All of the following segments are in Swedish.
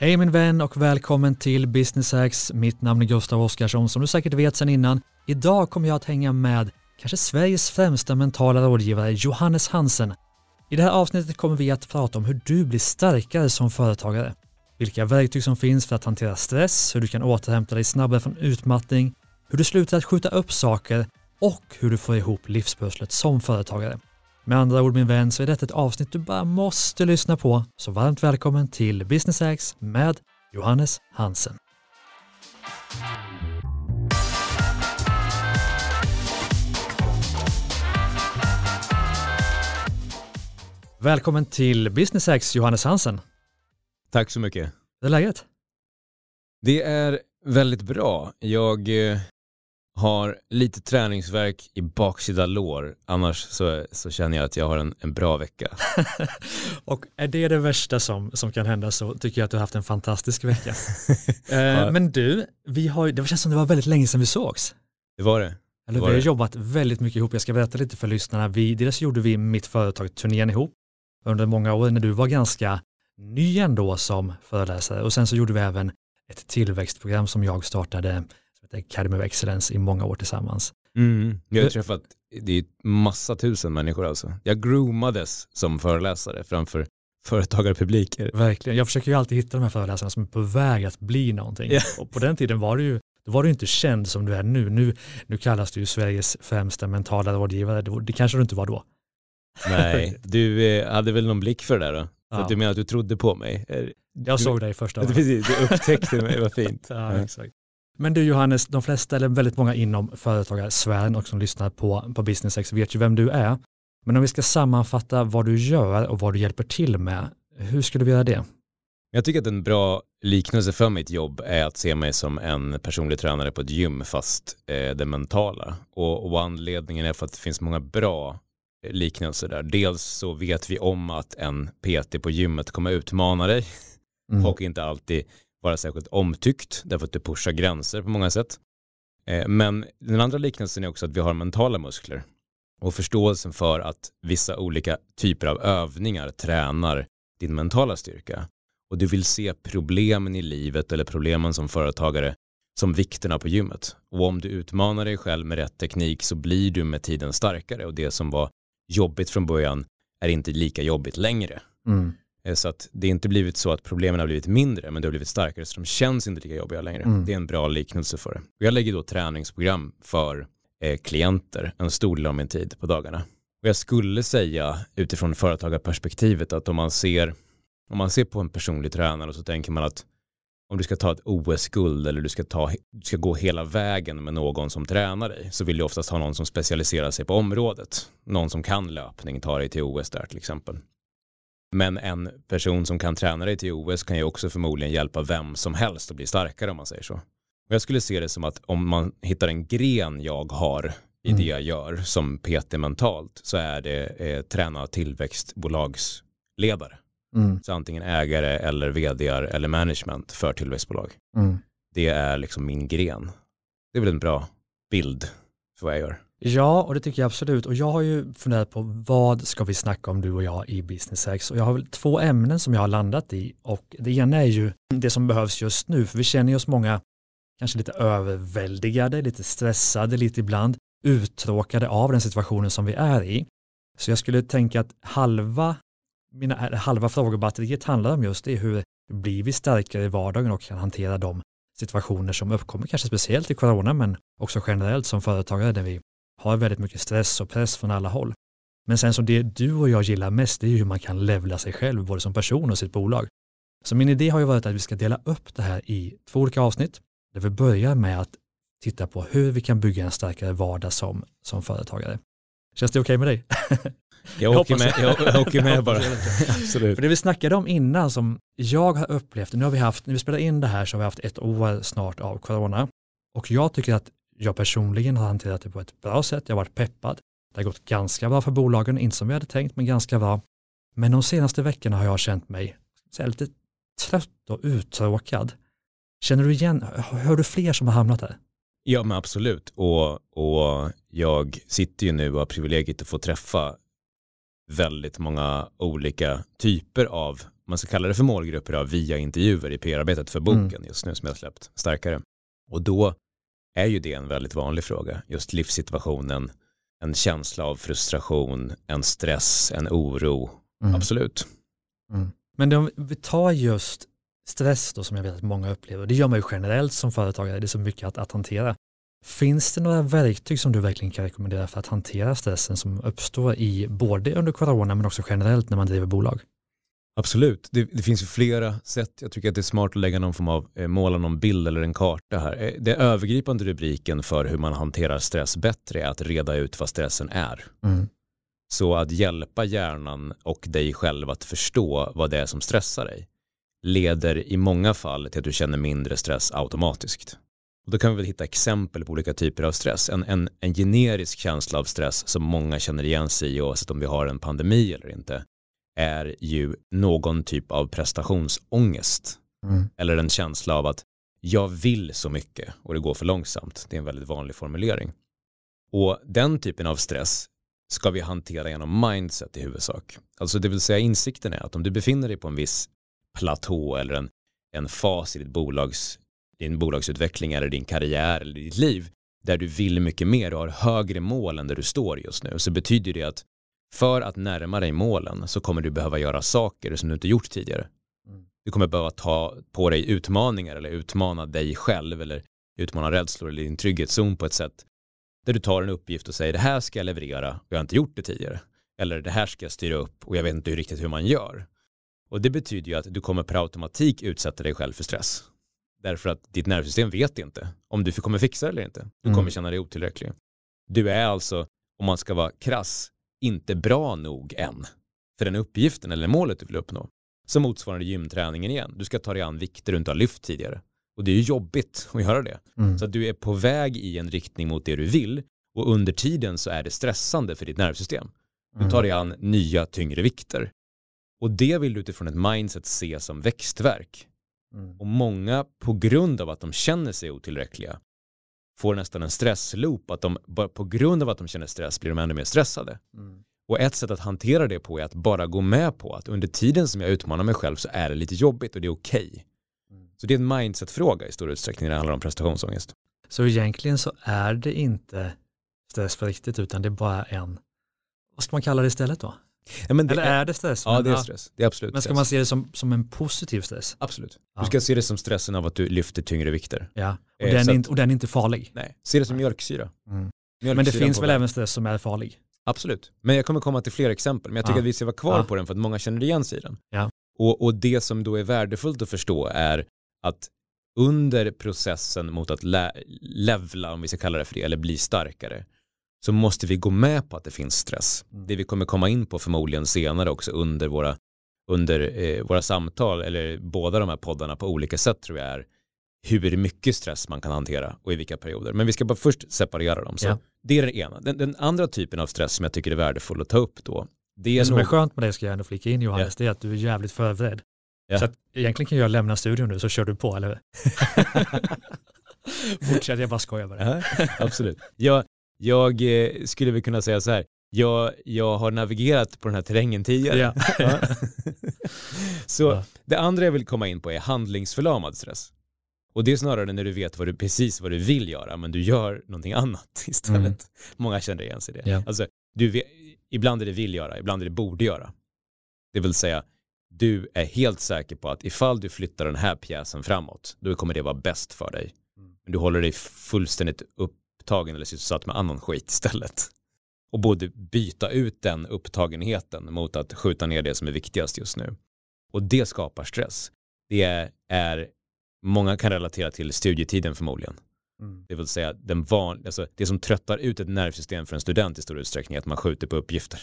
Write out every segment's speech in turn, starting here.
Hej min vän och välkommen till Business Hacks. Mitt namn är Gustav Oskarsson som du säkert vet sedan innan. Idag kommer jag att hänga med kanske Sveriges främsta mentala rådgivare Johannes Hansen. I det här avsnittet kommer vi att prata om hur du blir starkare som företagare. Vilka verktyg som finns för att hantera stress, hur du kan återhämta dig snabbare från utmattning, hur du slutar att skjuta upp saker och hur du får ihop livspusslet som företagare. Med andra ord min vän så är detta ett avsnitt du bara måste lyssna på. Så varmt välkommen till Business Hacks med Johannes Hansen. Välkommen till Business Hacks Johannes Hansen. Tack så mycket. Hur är läget? Det är väldigt bra. Jag eh, har lite träningsverk i baksida lår. Annars så, så känner jag att jag har en, en bra vecka. och är det det värsta som, som kan hända så tycker jag att du har haft en fantastisk vecka. eh, ja. Men du, vi har, det känns som det var väldigt länge sedan vi sågs. Det var det. Eller, det vi har det. jobbat väldigt mycket ihop. Jag ska berätta lite för lyssnarna. Vi, dels gjorde vi mitt företag turnén ihop under många år när du var ganska ny ändå som föreläsare och sen så gjorde vi även ett tillväxtprogram som jag startade Academy of Excellence i många år tillsammans. Mm. Jag har träffat, det är massa tusen människor alltså. Jag groomades som föreläsare framför företagarpubliker. Verkligen, jag försöker ju alltid hitta de här föreläsarna som är på väg att bli någonting. Yeah. Och på den tiden var du ju då var du inte känd som du är nu. Nu, nu kallas du ju Sveriges främsta mentala rådgivare. Det, det kanske du inte var då. Nej, du eh, hade väl någon blick för det där då? Ja. Att du menar att du trodde på mig? Jag såg dig första gången. Precis, du upptäckte mig, vad fint. ja, exakt. Men du Johannes, de flesta eller väldigt många inom företagarsfären och som lyssnar på, på Business X vet ju vem du är. Men om vi ska sammanfatta vad du gör och vad du hjälper till med, hur skulle vi göra det? Jag tycker att en bra liknelse för mitt jobb är att se mig som en personlig tränare på ett gym fast eh, det mentala. Och, och anledningen är för att det finns många bra liknelser där. Dels så vet vi om att en PT på gymmet kommer utmana dig mm. och inte alltid vara särskilt omtyckt därför att du pushar gränser på många sätt. Eh, men den andra liknelsen är också att vi har mentala muskler och förståelsen för att vissa olika typer av övningar tränar din mentala styrka. Och du vill se problemen i livet eller problemen som företagare som vikterna på gymmet. Och om du utmanar dig själv med rätt teknik så blir du med tiden starkare och det som var jobbigt från början är inte lika jobbigt längre. Mm. Eh, så att det inte blivit så att problemen har blivit mindre men det har blivit starkare så de känns inte lika jobbiga längre. Mm. Det är en bra liknelse för det. Och jag lägger då träningsprogram för eh, klienter en stor del av min tid på dagarna. Och jag skulle säga utifrån företagarperspektivet att om man ser om man ser på en personlig tränare så tänker man att om du ska ta ett OS-guld eller du ska, ta, du ska gå hela vägen med någon som tränar dig så vill du oftast ha någon som specialiserar sig på området. Någon som kan löpning, ta dig till OS där till exempel. Men en person som kan träna dig till OS kan ju också förmodligen hjälpa vem som helst att bli starkare om man säger så. Och jag skulle se det som att om man hittar en gren jag har i mm. det jag gör som PT mentalt så är det eh, träna tillväxtbolagsledare. Mm. Så antingen ägare eller vd eller management för tillväxtbolag. Mm. Det är liksom min gren. Det är väl en bra bild för vad jag gör. Ja, och det tycker jag absolut. Och jag har ju funderat på vad ska vi snacka om du och jag i Business X? Och jag har väl två ämnen som jag har landat i. Och det ena är ju det som behövs just nu, för vi känner oss många kanske lite överväldigade, lite stressade, lite ibland uttråkade av den situationen som vi är i. Så jag skulle tänka att halva, mina, halva frågebatteriet handlar om just det, hur blir vi starkare i vardagen och kan hantera de situationer som uppkommer, kanske speciellt i corona, men också generellt som företagare där vi har väldigt mycket stress och press från alla håll. Men sen som det du och jag gillar mest, det är ju hur man kan levla sig själv, både som person och sitt bolag. Så min idé har ju varit att vi ska dela upp det här i två olika avsnitt, där vi börjar med att titta på hur vi kan bygga en starkare vardag som, som företagare. Känns det okej okay med dig? Jag, jag åker med, jag, jag åker med bara. Absolut. För det vi snackade om innan som jag har upplevt, nu har vi haft, när vi spelar in det här så har vi haft ett år snart av corona och jag tycker att jag personligen har hanterat det på ett bra sätt. Jag har varit peppad. Det har gått ganska bra för bolagen, inte som vi hade tänkt, men ganska bra. Men de senaste veckorna har jag känt mig lite trött och uttråkad. Känner du igen, hör du fler som har hamnat där? Ja men absolut och, och jag sitter ju nu och har privilegiet att få träffa väldigt många olika typer av man ska kalla det för målgrupper av via intervjuer i PR-arbetet för boken mm. just nu som jag släppt starkare. Och då är ju det en väldigt vanlig fråga, just livssituationen, en känsla av frustration, en stress, en oro, mm. absolut. Mm. Men om vi tar just stress då som jag vet att många upplever, det gör man ju generellt som företagare, det är så mycket att, att hantera. Finns det några verktyg som du verkligen kan rekommendera för att hantera stressen som uppstår i både under corona men också generellt när man driver bolag? Absolut, det, det finns ju flera sätt. Jag tycker att det är smart att lägga någon form av, eh, måla någon bild eller en karta här. Eh, det övergripande rubriken för hur man hanterar stress bättre är att reda ut vad stressen är. Mm. Så att hjälpa hjärnan och dig själv att förstå vad det är som stressar dig leder i många fall till att du känner mindre stress automatiskt. Och då kan vi väl hitta exempel på olika typer av stress. En, en, en generisk känsla av stress som många känner igen sig i oavsett om vi har en pandemi eller inte är ju någon typ av prestationsångest. Mm. Eller en känsla av att jag vill så mycket och det går för långsamt. Det är en väldigt vanlig formulering. Och den typen av stress ska vi hantera genom mindset i huvudsak. Alltså det vill säga insikten är att om du befinner dig på en viss platå eller en, en fas i ditt bolags, din bolagsutveckling eller din karriär eller ditt liv där du vill mycket mer och har högre mål än där du står just nu så betyder det att för att närma dig målen så kommer du behöva göra saker som du inte gjort tidigare. Mm. Du kommer behöva ta på dig utmaningar eller utmana dig själv eller utmana rädslor eller din trygghetszon på ett sätt där du tar en uppgift och säger det här ska jag leverera och jag har inte gjort det tidigare. Eller det här ska jag styra upp och jag vet inte riktigt hur man gör. Och det betyder ju att du kommer per automatik utsätta dig själv för stress. Därför att ditt nervsystem vet inte om du kommer fixa det eller inte. Du kommer mm. känna dig otillräcklig. Du är alltså, om man ska vara krass, inte bra nog än för den uppgiften eller målet du vill uppnå. Så motsvarar gymträningen igen. Du ska ta dig an vikter du inte har lyft tidigare. Och det är ju jobbigt att göra det. Mm. Så att du är på väg i en riktning mot det du vill och under tiden så är det stressande för ditt nervsystem. Du tar mm. dig an nya tyngre vikter. Och det vill du utifrån ett mindset se som växtverk. Mm. Och många på grund av att de känner sig otillräckliga får nästan en stressloop att de på grund av att de känner stress blir de ännu mer stressade. Mm. Och ett sätt att hantera det på är att bara gå med på att under tiden som jag utmanar mig själv så är det lite jobbigt och det är okej. Okay. Mm. Så det är en mindset-fråga i stor utsträckning när det handlar om prestationsångest. Så egentligen så är det inte stress på riktigt utan det är bara en, vad ska man kalla det istället då? Ja, det Eller är, är, det stress? Ja, det är stress. Det är absolut Men ska stress. man se det som, som en positiv stress? Absolut. Ja. Du ska se det som stressen av att du lyfter tyngre vikter. Ja, och, eh, den, är inte, och den är inte farlig. Nej, se det som mjölksyra. Mm. Men det finns väl även stress som är farlig? Absolut. Men jag kommer komma till fler exempel. Men jag tycker ja. att vi ska vara kvar på den för att många känner igen sig i den. Ja. Och, och det som då är värdefullt att förstå är att under processen mot att levla, om vi ska kalla det för det, eller bli starkare, så måste vi gå med på att det finns stress. Mm. Det vi kommer komma in på förmodligen senare också under våra, under, eh, våra samtal eller båda de här poddarna på olika sätt tror jag är hur mycket stress man kan hantera och i vilka perioder. Men vi ska bara först separera dem. Så ja. Det är den ena. Den, den, andra typen av stress som jag tycker är värdefull att ta upp då. Det, det som nog... är skönt med det ska jag ändå flika in Johannes, ja. det är att du är jävligt förberedd. Ja. Så att egentligen kan jag lämna studion nu så kör du på, eller Fortsätt, jag bara skojar bara. Ja, absolut. Jag, jag eh, skulle väl kunna säga så här, jag, jag har navigerat på den här terrängen tidigare. Ja. så ja. det andra jag vill komma in på är handlingsförlamad stress. Och det är snarare när du vet vad du, precis vad du vill göra, men du gör någonting annat istället. Mm. Många känner igen sig i det. Ja. Alltså, du vet, ibland är det vill göra, ibland är det borde göra. Det vill säga, du är helt säker på att ifall du flyttar den här pjäsen framåt, då kommer det vara bäst för dig. Mm. Men du håller dig fullständigt upp upptagen eller sysselsatt med annan skit istället. Och både byta ut den upptagenheten mot att skjuta ner det som är viktigast just nu. Och det skapar stress. Det är, är många kan relatera till studietiden förmodligen. Mm. Det vill säga den van, alltså det som tröttar ut ett nervsystem för en student i stor utsträckning är att man skjuter på uppgifter.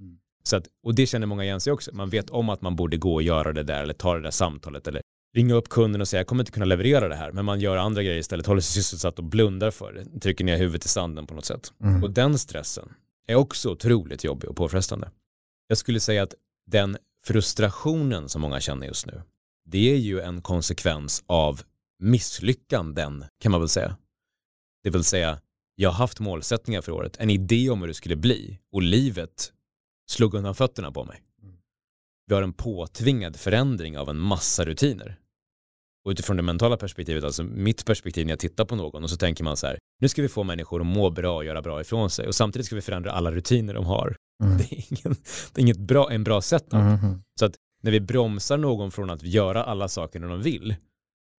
Mm. Så att, och det känner många igen sig också. Man vet om att man borde gå och göra det där eller ta det där samtalet eller ringa upp kunden och säga jag kommer inte kunna leverera det här men man gör andra grejer istället, håller sig sysselsatt och blundar för det, trycker ner huvudet i sanden på något sätt. Mm. Och den stressen är också otroligt jobbig och påfrestande. Jag skulle säga att den frustrationen som många känner just nu, det är ju en konsekvens av misslyckanden kan man väl säga. Det vill säga, jag har haft målsättningar för året, en idé om hur det skulle bli och livet slog undan fötterna på mig. Vi har en påtvingad förändring av en massa rutiner. Och utifrån det mentala perspektivet, alltså mitt perspektiv när jag tittar på någon och så tänker man så här, nu ska vi få människor att må bra och göra bra ifrån sig och samtidigt ska vi förändra alla rutiner de har. Mm. Det är, ingen, det är inget bra, en bra sätt. Mm. Så att när vi bromsar någon från att göra alla saker när de vill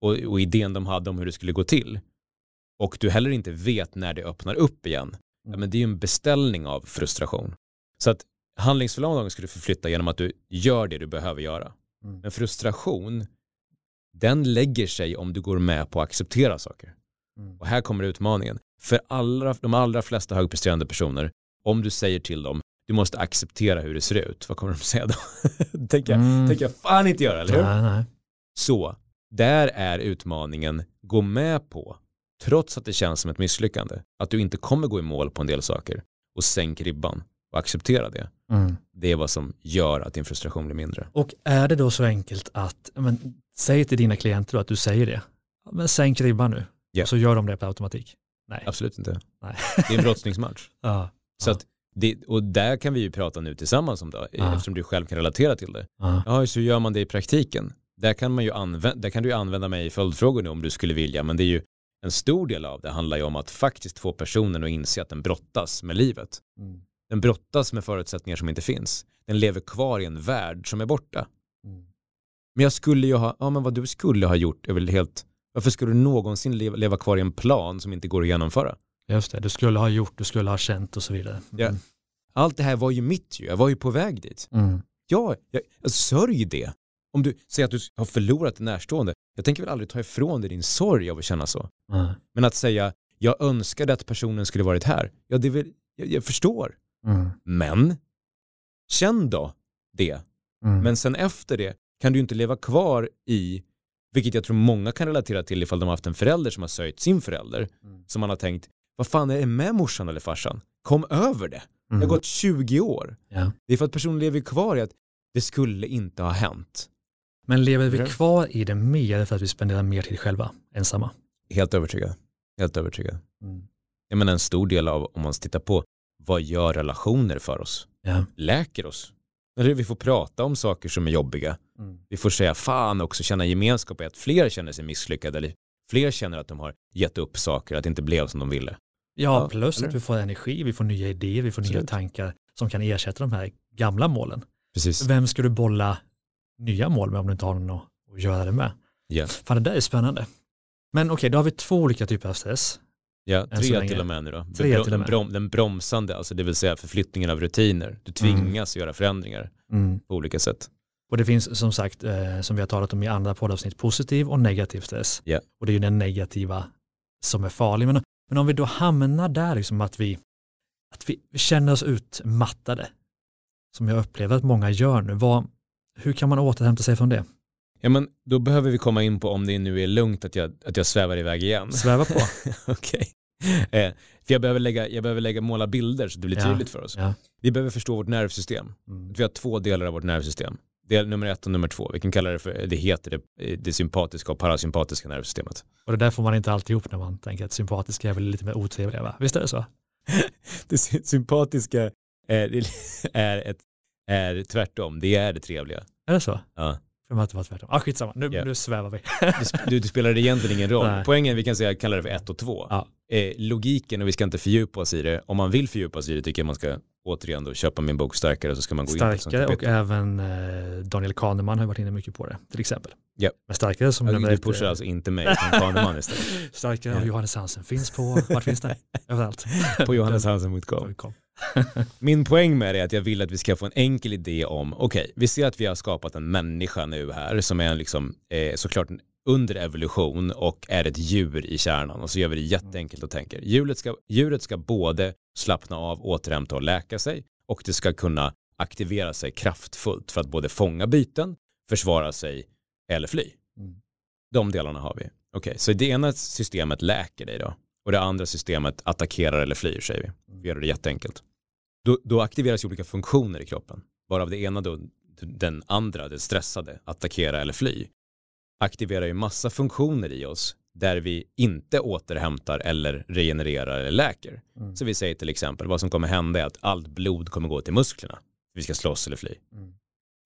och, och idén de hade om hur det skulle gå till och du heller inte vet när det öppnar upp igen, ja, men det är ju en beställning av frustration. Så att handlingsförlamning ska du förflytta genom att du gör det du behöver göra. Mm. Men frustration, den lägger sig om du går med på att acceptera saker. Mm. Och här kommer utmaningen. För allra, de allra flesta högpresterande personer, om du säger till dem, du måste acceptera hur det ser ut, vad kommer de säga då? tänker, mm. tänker jag fan inte göra, eller hur? Nej, nej. Så, där är utmaningen, gå med på, trots att det känns som ett misslyckande, att du inte kommer gå i mål på en del saker och sänk ribban och acceptera det. Mm. Det är vad som gör att din frustration blir mindre. Och är det då så enkelt att, men, säg till dina klienter att du säger det, men sänk ribban nu, yeah. så gör de det på automatik. Nej. Absolut inte. Nej. Det är en brottningsmatch. ja. Så att det, och där kan vi ju prata nu tillsammans om det, ja. eftersom du själv kan relatera till det. Ja. ja, så gör man det i praktiken. Där kan, man ju använda, där kan du ju använda mig i följdfrågor nu om du skulle vilja, men det är ju en stor del av det handlar ju om att faktiskt få personen att inse att den brottas med livet. Mm. Den brottas med förutsättningar som inte finns. Den lever kvar i en värld som är borta. Mm. Men jag skulle ju ha, ja men vad du skulle ha gjort är väl helt, varför skulle du någonsin leva, leva kvar i en plan som inte går att genomföra? Just det, du skulle ha gjort, du skulle ha känt och så vidare. Mm. Ja. Allt det här var ju mitt ju, jag var ju på väg dit. Mm. Ja, jag, jag sörj det. Om du säger att du har förlorat en närstående, jag tänker väl aldrig ta ifrån dig din sorg av att känna så. Men att säga, jag önskade att personen skulle varit här, ja det vill, jag, jag förstår. Mm. Men, känn då det. Mm. Men sen efter det kan du inte leva kvar i, vilket jag tror många kan relatera till ifall de har haft en förälder som har söjt sin förälder, mm. som man har tänkt, vad fan är det med morsan eller farsan? Kom över det. Det har mm. gått 20 år. Ja. Det är för att personen lever kvar i att det skulle inte ha hänt. Men lever vi kvar i det mer för att vi spenderar mer tid själva, ensamma? Helt övertygad. Helt övertygad. Mm. Jag menar en stor del av, om man tittar på, vad gör relationer för oss? Ja. Läker oss. Eller vi får prata om saker som är jobbiga. Mm. Vi får säga fan också, känna gemenskap i att fler känner sig misslyckade eller fler känner att de har gett upp saker, att det inte blev som de ville. Ja, plus eller? att vi får energi, vi får nya idéer, vi får Absolut. nya tankar som kan ersätta de här gamla målen. Precis. Vem ska du bolla nya mål med om du inte har någon att göra det med? Yeah. Fan, det där är spännande. Men okej, okay, då har vi två olika typer av stress. Ja, tre till och med nu då. Tre till och med. Brom, den bromsande, alltså det vill säga förflyttningen av rutiner. Du tvingas mm. göra förändringar mm. på olika sätt. Och det finns som sagt, eh, som vi har talat om i andra poddavsnitt, positiv och negativ stress. Yeah. Och det är ju den negativa som är farlig. Men, men om vi då hamnar där, liksom att vi, att vi känner oss utmattade, som jag upplever att många gör nu, vad, hur kan man återhämta sig från det? Ja men då behöver vi komma in på om det nu är lugnt att jag, att jag svävar iväg igen. Sväva på. Okej. Okay. Eh, för jag behöver, lägga, jag behöver lägga måla bilder så det blir tydligt ja. för oss. Ja. Vi behöver förstå vårt nervsystem. Mm. Vi har två delar av vårt nervsystem. Del nummer ett och nummer två. Vi kan kalla det för, det heter det, det sympatiska och parasympatiska nervsystemet. Och det där får man inte alltid ihop när man tänker att sympatiska är väl lite mer otrevliga va? Visst är det så? det sympatiska är, är, ett, är tvärtom, det är det trevliga. Är det så? Ja. För att det var tvärtom. Ah, skitsamma, nu, yeah. nu svävar vi. du, du spelar egentligen ingen roll. Nej. Poängen, vi kan säga, kalla det för ett och två. Ja. Eh, logiken, och vi ska inte fördjupa oss i det, om man vill fördjupa sig i det tycker jag man ska återigen då köpa min bok Starkare så ska man gå starkare, in på Starkare och även eh, Daniel Kahneman har varit inne mycket på det, till exempel. Ja. Men Starkare som Du pushar alltså inte mig, utan Kahneman istället. starkare av Johannes Hansen finns på, vart finns det? Överallt. på johanneshansen.com. Min poäng med det är att jag vill att vi ska få en enkel idé om, okej, okay, vi ser att vi har skapat en människa nu här som är liksom, eh, såklart under evolution och är ett djur i kärnan och så gör vi det jätteenkelt och tänker. Djuret ska, djuret ska både slappna av, återhämta och läka sig och det ska kunna aktivera sig kraftfullt för att både fånga byten, försvara sig eller fly. Mm. De delarna har vi. Okej, okay, så det ena systemet läker dig då och det andra systemet attackerar eller flyr säger vi. Vi gör det jätteenkelt då, då aktiveras olika funktioner i kroppen. Varav det ena då, den andra, det stressade, attackera eller fly, aktiverar ju massa funktioner i oss där vi inte återhämtar eller regenererar eller läker. Mm. Så vi säger till exempel vad som kommer hända är att allt blod kommer gå till musklerna. Vi ska slåss eller fly. Mm.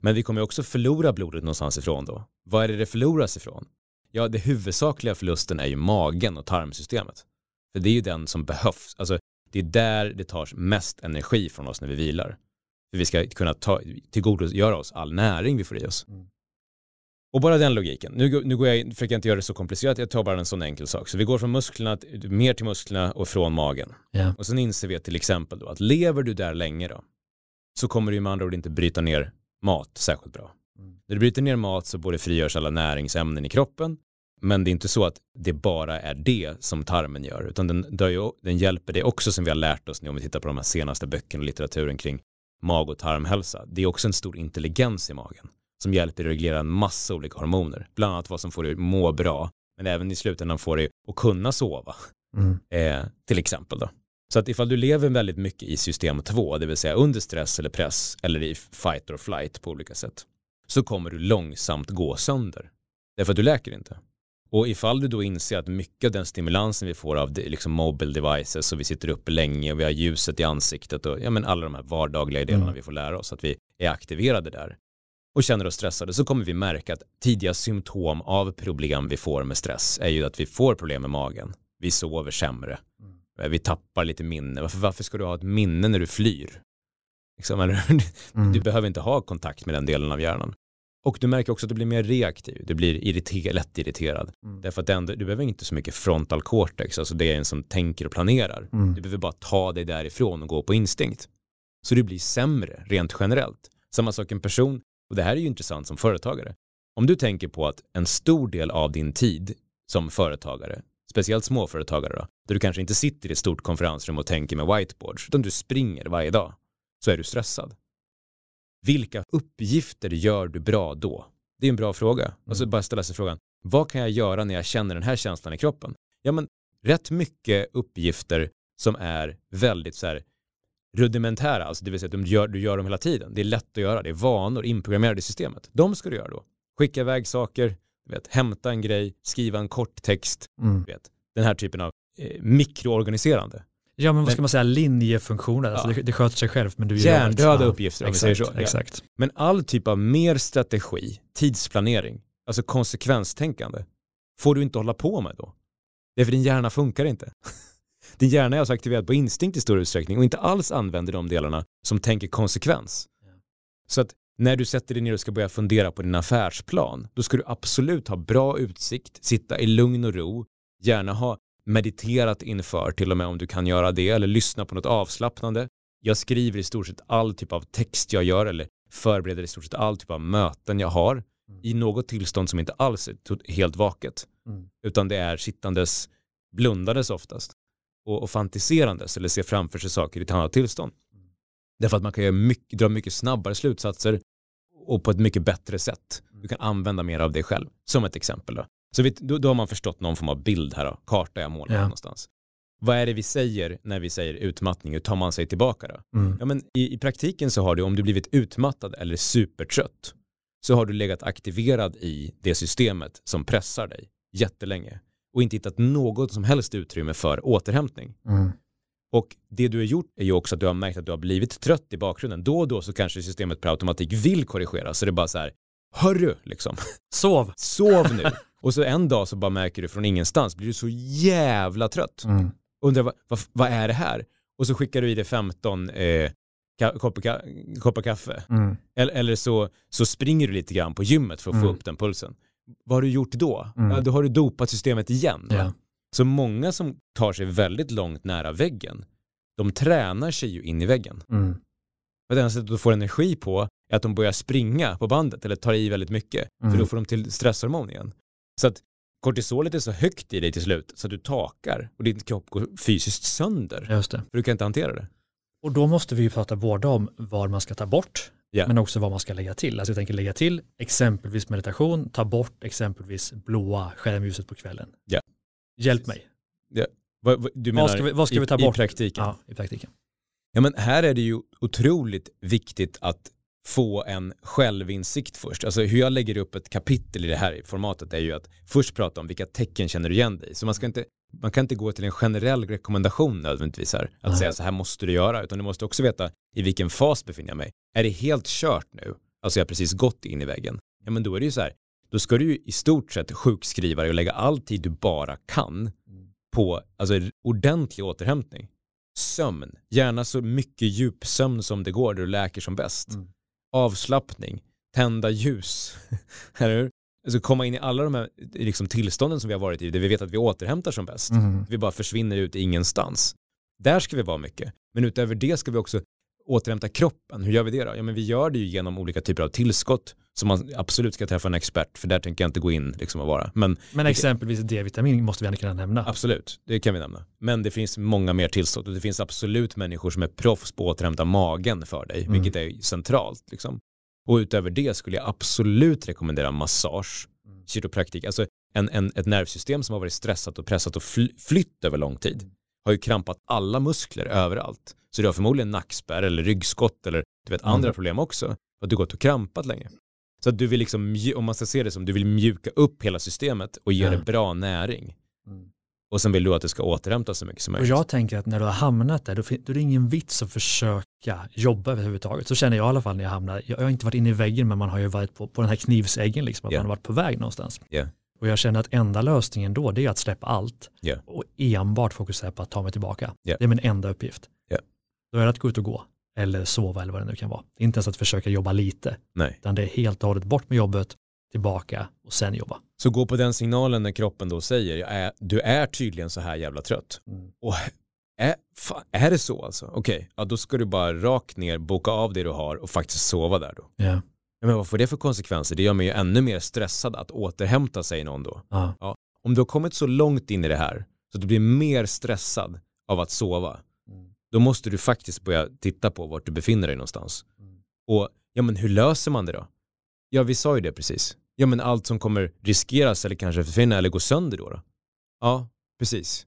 Men vi kommer också förlora blodet någonstans ifrån då. Vad är det det förloras ifrån? Ja, det huvudsakliga förlusten är ju magen och tarmsystemet. För det är ju den som behövs. Alltså, det är där det tar mest energi från oss när vi vilar. För vi ska kunna ta, tillgodogöra oss all näring vi får i oss. Mm. Och bara den logiken. Nu, nu går jag, försöker jag inte göra det så komplicerat, jag tar bara en sån enkel sak. Så vi går från musklerna, mer till musklerna och från magen. Yeah. Och sen inser vi till exempel då att lever du där länge då, så kommer du med andra ord inte bryta ner mat särskilt bra. Mm. När du bryter ner mat så både frigörs alla näringsämnen i kroppen, men det är inte så att det bara är det som tarmen gör, utan den, den hjälper dig också som vi har lärt oss nu om vi tittar på de här senaste böckerna och litteraturen kring mag och tarmhälsa. Det är också en stor intelligens i magen som hjälper dig att reglera en massa olika hormoner, bland annat vad som får dig att må bra, men även i slutändan får dig att kunna sova, mm. eh, till exempel då. Så att ifall du lever väldigt mycket i system 2, det vill säga under stress eller press eller i fight or flight på olika sätt, så kommer du långsamt gå sönder. Därför att du läker inte. Och ifall du då inser att mycket av den stimulansen vi får av liksom mobile devices och vi sitter uppe länge och vi har ljuset i ansiktet och ja, men alla de här vardagliga delarna mm. vi får lära oss att vi är aktiverade där och känner oss stressade så kommer vi märka att tidiga symptom av problem vi får med stress är ju att vi får problem med magen. Vi sover sämre. Mm. Vi tappar lite minne. Varför, varför ska du ha ett minne när du flyr? Liksom, eller, mm. Du behöver inte ha kontakt med den delen av hjärnan. Och du märker också att du blir mer reaktiv, du blir irriter lättirriterad. Mm. Därför att den, du behöver inte så mycket frontal cortex, alltså det är en som tänker och planerar. Mm. Du behöver bara ta dig därifrån och gå på instinkt. Så du blir sämre rent generellt. Samma sak en person, och det här är ju intressant som företagare. Om du tänker på att en stor del av din tid som företagare, speciellt småföretagare då, där du kanske inte sitter i ett stort konferensrum och tänker med whiteboards, utan du springer varje dag, så är du stressad. Vilka uppgifter gör du bra då? Det är en bra fråga. Mm. Och så bara ställa sig frågan, vad kan jag göra när jag känner den här känslan i kroppen? Ja, men rätt mycket uppgifter som är väldigt så här rudimentära, alltså det vill säga att du gör, du gör dem hela tiden. Det är lätt att göra, det är vanor inprogrammerade i systemet. De ska du göra då. Skicka iväg saker, vet, hämta en grej, skriva en kort text, mm. vet, den här typen av eh, mikroorganiserande. Ja men vad ska man säga, linjefunktioner, alltså ja. det, det sköter sig själv men du gör Hjärndöda uppgifter om exakt, vi säger så. Exakt. Ja. Men all typ av mer strategi, tidsplanering, alltså konsekvenstänkande, får du inte hålla på med då. Det är för din hjärna funkar inte. Din hjärna är alltså aktiverad på instinkt i stor utsträckning och inte alls använder de delarna som tänker konsekvens. Så att när du sätter dig ner och ska börja fundera på din affärsplan, då ska du absolut ha bra utsikt, sitta i lugn och ro, gärna ha mediterat inför till och med om du kan göra det eller lyssna på något avslappnande. Jag skriver i stort sett all typ av text jag gör eller förbereder i stort sett all typ av möten jag har mm. i något tillstånd som inte alls är helt vaket mm. utan det är sittandes blundandes oftast och, och fantiserandes eller se framför sig saker i ett annat tillstånd. Därför att man kan mycket, dra mycket snabbare slutsatser och på ett mycket bättre sätt. Du kan använda mer av det själv, som ett exempel. Då. Så vi, då, då, har man förstått någon form av bild här, då. karta jag målar ja. någonstans. Vad är det vi säger när vi säger utmattning? Hur tar man sig tillbaka då? Mm. Ja, men i, I praktiken så har du, om du blivit utmattad eller supertrött, så har du legat aktiverad i det systemet som pressar dig jättelänge och inte hittat något som helst utrymme för återhämtning. Mm. Och det du har gjort är ju också att du har märkt att du har blivit trött i bakgrunden. Då och då så kanske systemet per automatik vill korrigera. Så det är bara så här, hörru, liksom. Sov. Sov nu. och så en dag så bara märker du från ingenstans, blir du så jävla trött. Mm. Undrar, vad, vad, vad, är det här? Och så skickar du i dig 15 eh, koppar, ka, kaffe. Mm. Eller, eller, så, så springer du lite grann på gymmet för att få mm. upp den pulsen vad har du gjort då? Mm. Ja, då har du dopat systemet igen. Ja. Så många som tar sig väldigt långt nära väggen, de tränar sig ju in i väggen. Mm. Och det enda sättet att få energi på är att de börjar springa på bandet eller tar i väldigt mycket. Mm. För då får de till stresshormon igen. Så att kortisolet är så högt i dig till slut så att du takar och din kropp går fysiskt sönder. Just det. För du kan inte hantera det. Och då måste vi ju prata både om vad man ska ta bort Yeah. Men också vad man ska lägga till. Alltså jag tänker lägga till exempelvis meditation, ta bort exempelvis blåa skärmljuset på kvällen. Yeah. Hjälp mig. Yeah. Vad, vad, du menar vad ska vi, vad ska vi ta bort? I praktiken? Ja, i praktiken. Ja, men här är det ju otroligt viktigt att få en självinsikt först. Alltså hur jag lägger upp ett kapitel i det här formatet är ju att först prata om vilka tecken känner du igen dig. Så man ska inte man kan inte gå till en generell rekommendation nödvändigtvis här. Att Nej. säga så här måste du göra, utan du måste också veta i vilken fas befinner jag mig. Är det helt kört nu? alltså jag har precis gått in i väggen, ja men då är det ju så här, då ska du ju i stort sett sjukskriva dig och lägga all tid du bara kan på alltså, ordentlig återhämtning. Sömn, gärna så mycket djupsömn som det går där du läker som bäst. Mm. Avslappning, tända ljus, eller hur? Alltså komma in i alla de här liksom, tillstånden som vi har varit i, där vi vet att vi återhämtar som bäst. Mm. Vi bara försvinner ut i ingenstans. Där ska vi vara mycket. Men utöver det ska vi också återhämta kroppen. Hur gör vi det då? Ja, men vi gör det ju genom olika typer av tillskott som man absolut ska träffa en expert, för där tänker jag inte gå in liksom och vara. Men, Men exempelvis D-vitamin måste vi ändå kunna nämna. absolut, det kan vi nämna. Men det finns många mer tillskott och det finns absolut människor som är proffs på att återhämta magen för dig, Mm. vilket är centralt. Liksom. Och utöver det skulle jag absolut rekommendera massage, Mm. kiropraktik, alltså en, en, ett nervsystem som har varit stressat och pressat och fly, flytt över lång tid har ju krampat alla muskler överallt. Så du har förmodligen nackspärr eller ryggskott eller du vet andra Mm. problem också. Och du gått och krampat länge. Så att du vill liksom, om man ska se det som, du vill mjuka upp hela systemet och ge Ja. det bra näring. Mm. Och sen vill du att det ska återhämta så mycket som Och möjligt. jag tänker att när du har hamnat där, då, då är det ingen vits att försöka jobba överhuvudtaget. Så känner jag i alla fall när jag hamnar, jag har inte varit inne i väggen men man har ju varit på, på den här knivsäggen, liksom, att Ja. man har varit på väg någonstans. Ja. Och jag känner att enda lösningen då det är att släppa allt Ja. och enbart fokusera på att ta mig tillbaka. Ja. Det är min enda uppgift. Ja. Då är det att gå ut och gå eller sova eller vad det nu kan vara. Inte ens att försöka jobba lite, Nej. utan det är helt och hållet bort med jobbet, tillbaka och sen jobba. Så gå på den signalen när kroppen då säger, är, du är tydligen så här jävla trött. Mm. Och är, fan, är det så alltså? Okej, ja, då ska du bara rakt ner, boka av det du har och faktiskt sova där då. Ja. Men vad får det för konsekvenser? Det gör mig ju ännu mer stressad att återhämta sig någon då. Ja. Om du har kommit så långt in i det här så att du blir mer stressad av att sova, Mm. då måste du faktiskt börja titta på vart du befinner dig någonstans. Mm. Och ja, men hur löser man det då? Ja, vi sa ju det precis. Ja, men allt som kommer riskeras eller kanske försvinna eller gå sönder då, då? Ja, precis.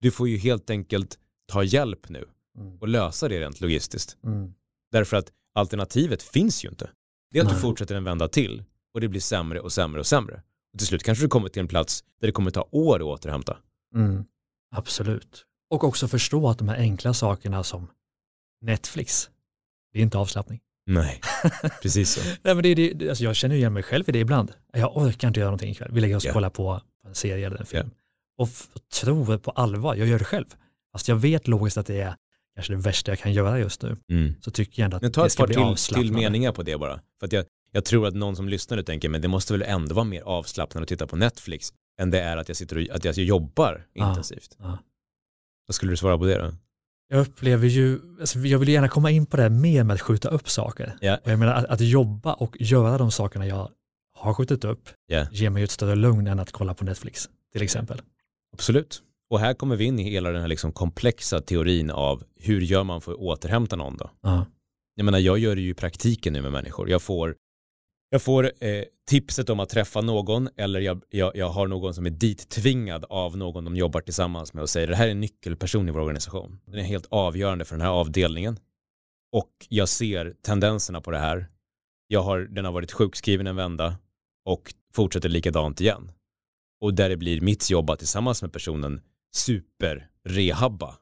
Du får ju helt enkelt ta hjälp nu Mm. och lösa det rent logistiskt. Mm. Därför att alternativet finns ju inte. Det är att du Nej. fortsätter en vända till och det blir sämre och sämre och sämre. Och till slut kanske du kommer till en plats där det kommer ta år att återhämta. Mm. Absolut. Och också förstå att de här enkla sakerna som Netflix, det är inte avslappning. Nej, precis så. Nej, men det, det, alltså jag känner igen mig själv i det ibland. Jag orkar inte göra någonting ikväll. Vi lägger oss och Ja. kollar på en serie eller en film. Ja. Och f- tror på allvar, jag gör det själv. Fast jag vet logiskt att det är kanske det värsta jag kan göra just nu. Mm. Så tycker jag ändå att Men ta det ett ska par bli till, till avslappnande. meningar på det bara. För att jag, jag tror att någon som lyssnar nu tänker, men det måste väl ändå vara mer avslappnande att titta på Netflix än det är att jag sitter och att jag jobbar intensivt. Ja. Vad skulle du svara på det då? Jag upplever ju, alltså jag vill gärna komma in på det här mer med att skjuta upp saker. Ja. Och jag menar att, att jobba och göra de sakerna jag har skjutit upp Ja. ger mig ett större lugn än att kolla på Netflix till exempel. Absolut. Och här kommer vi in i hela den här liksom komplexa teorin av hur gör man för att återhämta någon då? Ja. Jag menar, jag gör det ju i praktiken nu med människor. Jag får, jag får eh, tipset om att träffa någon eller jag, jag, jag har någon som är dit tvingad av någon de jobbar tillsammans med och säger det här är en nyckelperson i vår organisation. Den är helt avgörande för den här avdelningen. Och jag ser tendenserna på det här. Jag har, den har varit sjukskriven en vända och fortsätter likadant igen. Och där det blir mitt jobb att tillsammans med personen super-rehabba.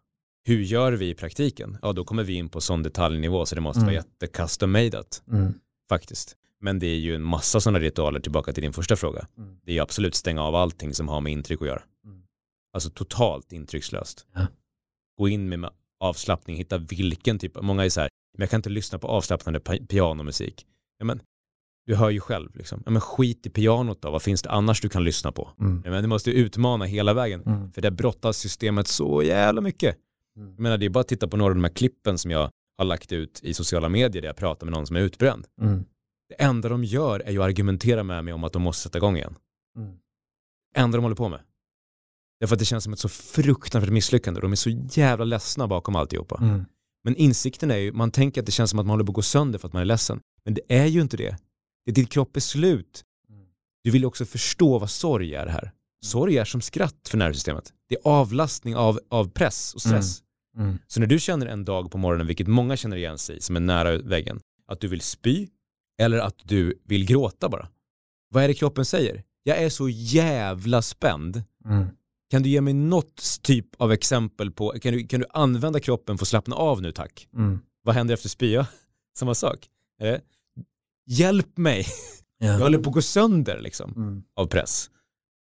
Hur gör vi i praktiken? Ja, då kommer vi in på sån detaljnivå så det måste Mm. vara jätte custom madeat Mm. faktiskt. Men det är ju en massa sådana ritualer tillbaka till din första fråga. Mm. Det är ju absolut stänga av allting som har med intryck att göra. Mm. Alltså totalt intryckslöst. Ja. Gå in med avslappning, hitta vilken typ, många är så här, men jag kan inte lyssna på avslappnande pi- pianomusik. Ja, men, du hör ju själv liksom. Ja, men skit i pianot då, vad finns det annars du kan lyssna på? Mm. Ja, men du måste utmana hela vägen. Mm. För där brottas systemet så jävla mycket. Mm. Jag menar, det är bara att titta på några av de här klippen som jag har lagt ut i sociala medier där jag pratar med någon som är utbränd. Mm. Det enda de gör är ju att argumentera med mig om att de måste sätta igång igen. Mm. Det enda de håller på med. Därför att det känns som ett så fruktansvärt misslyckande. De är så jävla ledsna bakom alltihopa. Mm. Men insikten är ju, man tänker att det känns som att man håller på att gå sönder för att man är ledsen. Men det är ju inte det. Det är din kropp är slut. Mm. Du vill också förstå vad sorg är här. Sorg är som skratt för nervsystemet. Det är avlastning av, av press och stress. Mm. Så när du känner en dag på morgonen, vilket många känner igen sig i, som är nära väggen, att du vill spy eller att du vill gråta bara. Vad är det kroppen säger? Jag är så jävla spänd. Mm. Kan du ge mig något typ av exempel på, kan du, kan du använda kroppen för att slappna av nu tack? Mm. Vad händer efter spya? Samma sak. Hjälp mig, Ja. jag håller på att gå sönder liksom Mm. av press.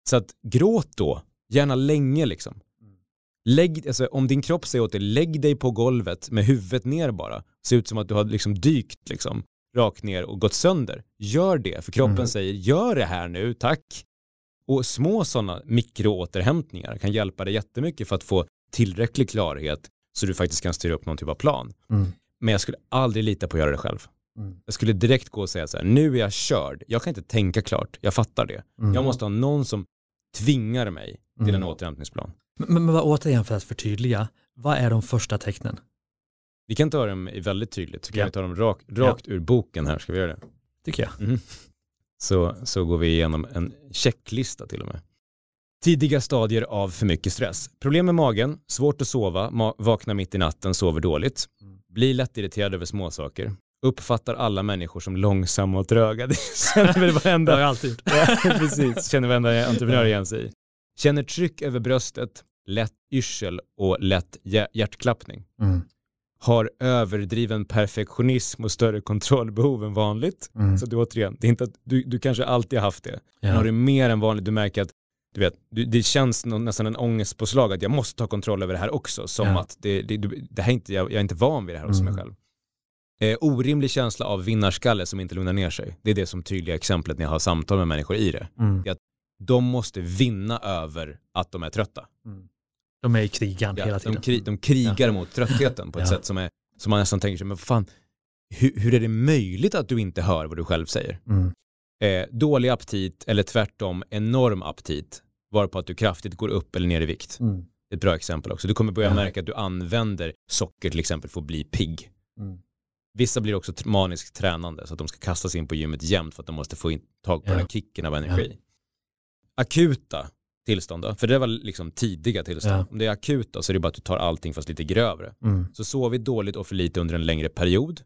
Så att gråt då, gärna länge liksom. Lägg, alltså, om din kropp säger åt dig, lägg dig på golvet med huvudet ner bara. Ser ut som att du har liksom dykt liksom, rakt ner och gått sönder. Gör det, för kroppen Mm. säger gör det här nu, tack. Och små sådana mikroåterhämtningar kan hjälpa dig jättemycket för att få tillräcklig klarhet så du faktiskt kan styra upp någon typ av plan. Mm. Men jag skulle aldrig lita på att göra det själv. Mm. Jag skulle direkt gå och säga så här, nu är jag körd, jag kan inte tänka klart, jag fattar det. Mm. Jag måste ha någon som tvingar mig till Mm. en återhämtningsplan. Men, men vad- återigen för att förtydliga, vad är de första tecknen? Vi kan ta dem väldigt tydligt, så kan Ja. vi ta dem rak, rakt ur boken här, ska vi göra det? Tycker jag. Mhm. Så, så går vi igenom en checklista till och med. Tidiga stadier av för mycket stress. Problem med magen, svårt att sova, ma- vakna mitt i natten, sover dåligt. Mm. Blir lättirriterad över småsaker. Uppfattar alla människor som långsamma och tröga. Det känner väl Det har varenda, jag alltid gjort. Ja, precis, känner varenda entreprenör igen sig i. Känner tryck över bröstet, lätt yrsel och lätt hjär- hjärtklappning. Mm. Har överdriven perfektionism och större kontrollbehov än vanligt. Mm. Så du återigen, det är inte att du, du kanske alltid har haft det. Men har Ja. du mer än vanligt, du märker att du vet, det känns nästan en ångestpåslag att jag måste ta kontroll över det här också. Som Ja. att det, det, det här är inte, jag, jag är inte van vid det här hos mig Mm. själv. Eh, orimlig känsla av vinnarskalle som inte lugnar ner sig. Det är det som tydliga exemplet när jag har samtal med människor i det. Mm. De måste vinna över att de är trötta. Mm. De är i krigan Ja, hela de, tiden. kri, de krigar mot tröttheten på ett Ja. sätt som, är, som man nästan tänker sig, men fan, hur, hur är det möjligt att du inte hör vad du själv säger? Mm. eh, dålig aptit eller tvärtom enorm aptit varpå att du kraftigt går upp eller ner i vikt. Mm. Ett bra exempel också. Du kommer börja Ja. märka att du använder socker till exempel för att bli pigg. Mm. Vissa blir också maniskt tränande så att de ska kasta sig in på gymmet jämt för att de måste få in, tag på Ja. den här kicken av energi. Akuta tillstånd då, för det var liksom tidiga tillstånd. Ja. Om det är akuta så är det bara att du tar allting fast lite grövre. Mm. Så sovit dåligt och för lite under en längre period.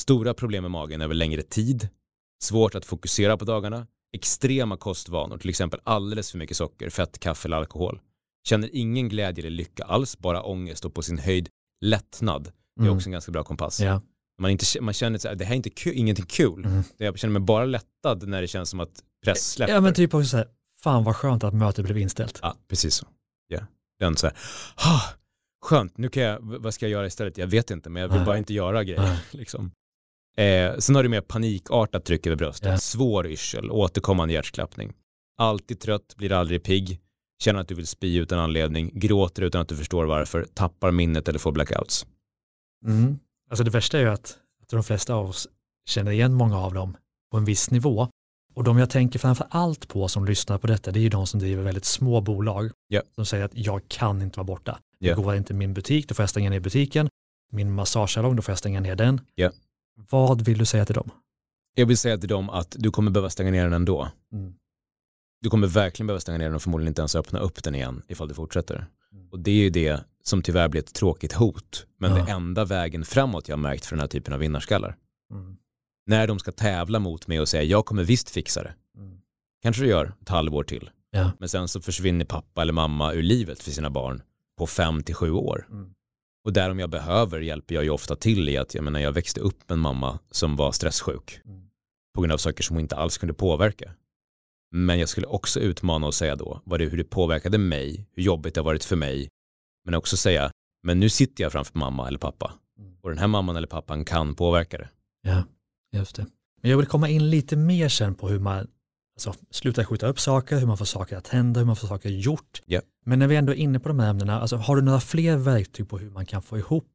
Stora problem med magen över längre tid. Svårt att fokusera på dagarna. Extrema kostvanor, till exempel alldeles för mycket socker, fett, kaffe eller alkohol. Känner ingen glädje eller lycka alls, bara ångest och på sin höjd lättnad. Det är Mm. också en ganska bra kompass. Ja. Man, inte, man känner att det här är inte kul, ingenting kul. Mm. Jag känner mig bara lättad när det känns som att press släpper. ja men typ också så här, fan vad skönt att mötet blev inställt. Ja, precis så. Ja. Den så här, ah, skönt, nu kan jag, vad ska jag göra istället? Jag vet inte, men jag vill bara inte göra grejer. Liksom. Eh, sen har du mer panikartat tryck över bröstet, Ja. svår yrsel, återkommande hjärtklappning. Alltid trött, blir aldrig pigg, känner att du vill spy utan anledning, gråter utan att du förstår varför, tappar minnet eller får blackouts. Mm. Alltså det värsta är ju att, att de flesta av oss känner igen många av dem på en viss nivå. Och de jag tänker framför allt på som lyssnar på detta, det är ju de som driver väldigt små bolag. Ja. Som säger att jag kan inte vara borta. Det går inte min butik, då får jag stänga ner butiken. Min massagesalong, då får jag stänga ner den. Ja. Vad vill du säga till dem? Jag vill säga till dem att du kommer behöva stänga ner den ändå. Mm. Du kommer verkligen behöva stänga ner den och förmodligen inte ens öppna upp den igen ifall du fortsätter. Mm. Och det är ju det som tyvärr blir ett tråkigt hot. Men Ja. det enda vägen framåt jag har märkt för den här typen av vinnarskallar. Mm. När de ska tävla mot mig och säga jag kommer visst fixa det. Mm. Kanske du gör ett halvår till. Ja. Men sen så försvinner pappa eller mamma ur livet för sina barn på fem till sju år. Mm. Och där om jag behöver hjälper jag ju ofta till i att jag menar jag växte upp med en mamma som var stresssjuk. Mm. På grund av saker som hon inte alls kunde påverka. Men jag skulle också utmana och säga då vad det, hur det påverkade mig, hur jobbigt det har varit för mig. Men också säga, men nu sitter jag framför mamma eller pappa. Mm. Och den här mamman eller pappan kan påverka det. Ja, just det. Men jag vill komma in lite mer sen på hur man alltså, slutar skjuta upp saker, hur man får saker att hända, hur man får saker gjort. Ja. Men när vi ändå är inne på de här ämnena, alltså, har du några fler verktyg på hur man kan få ihop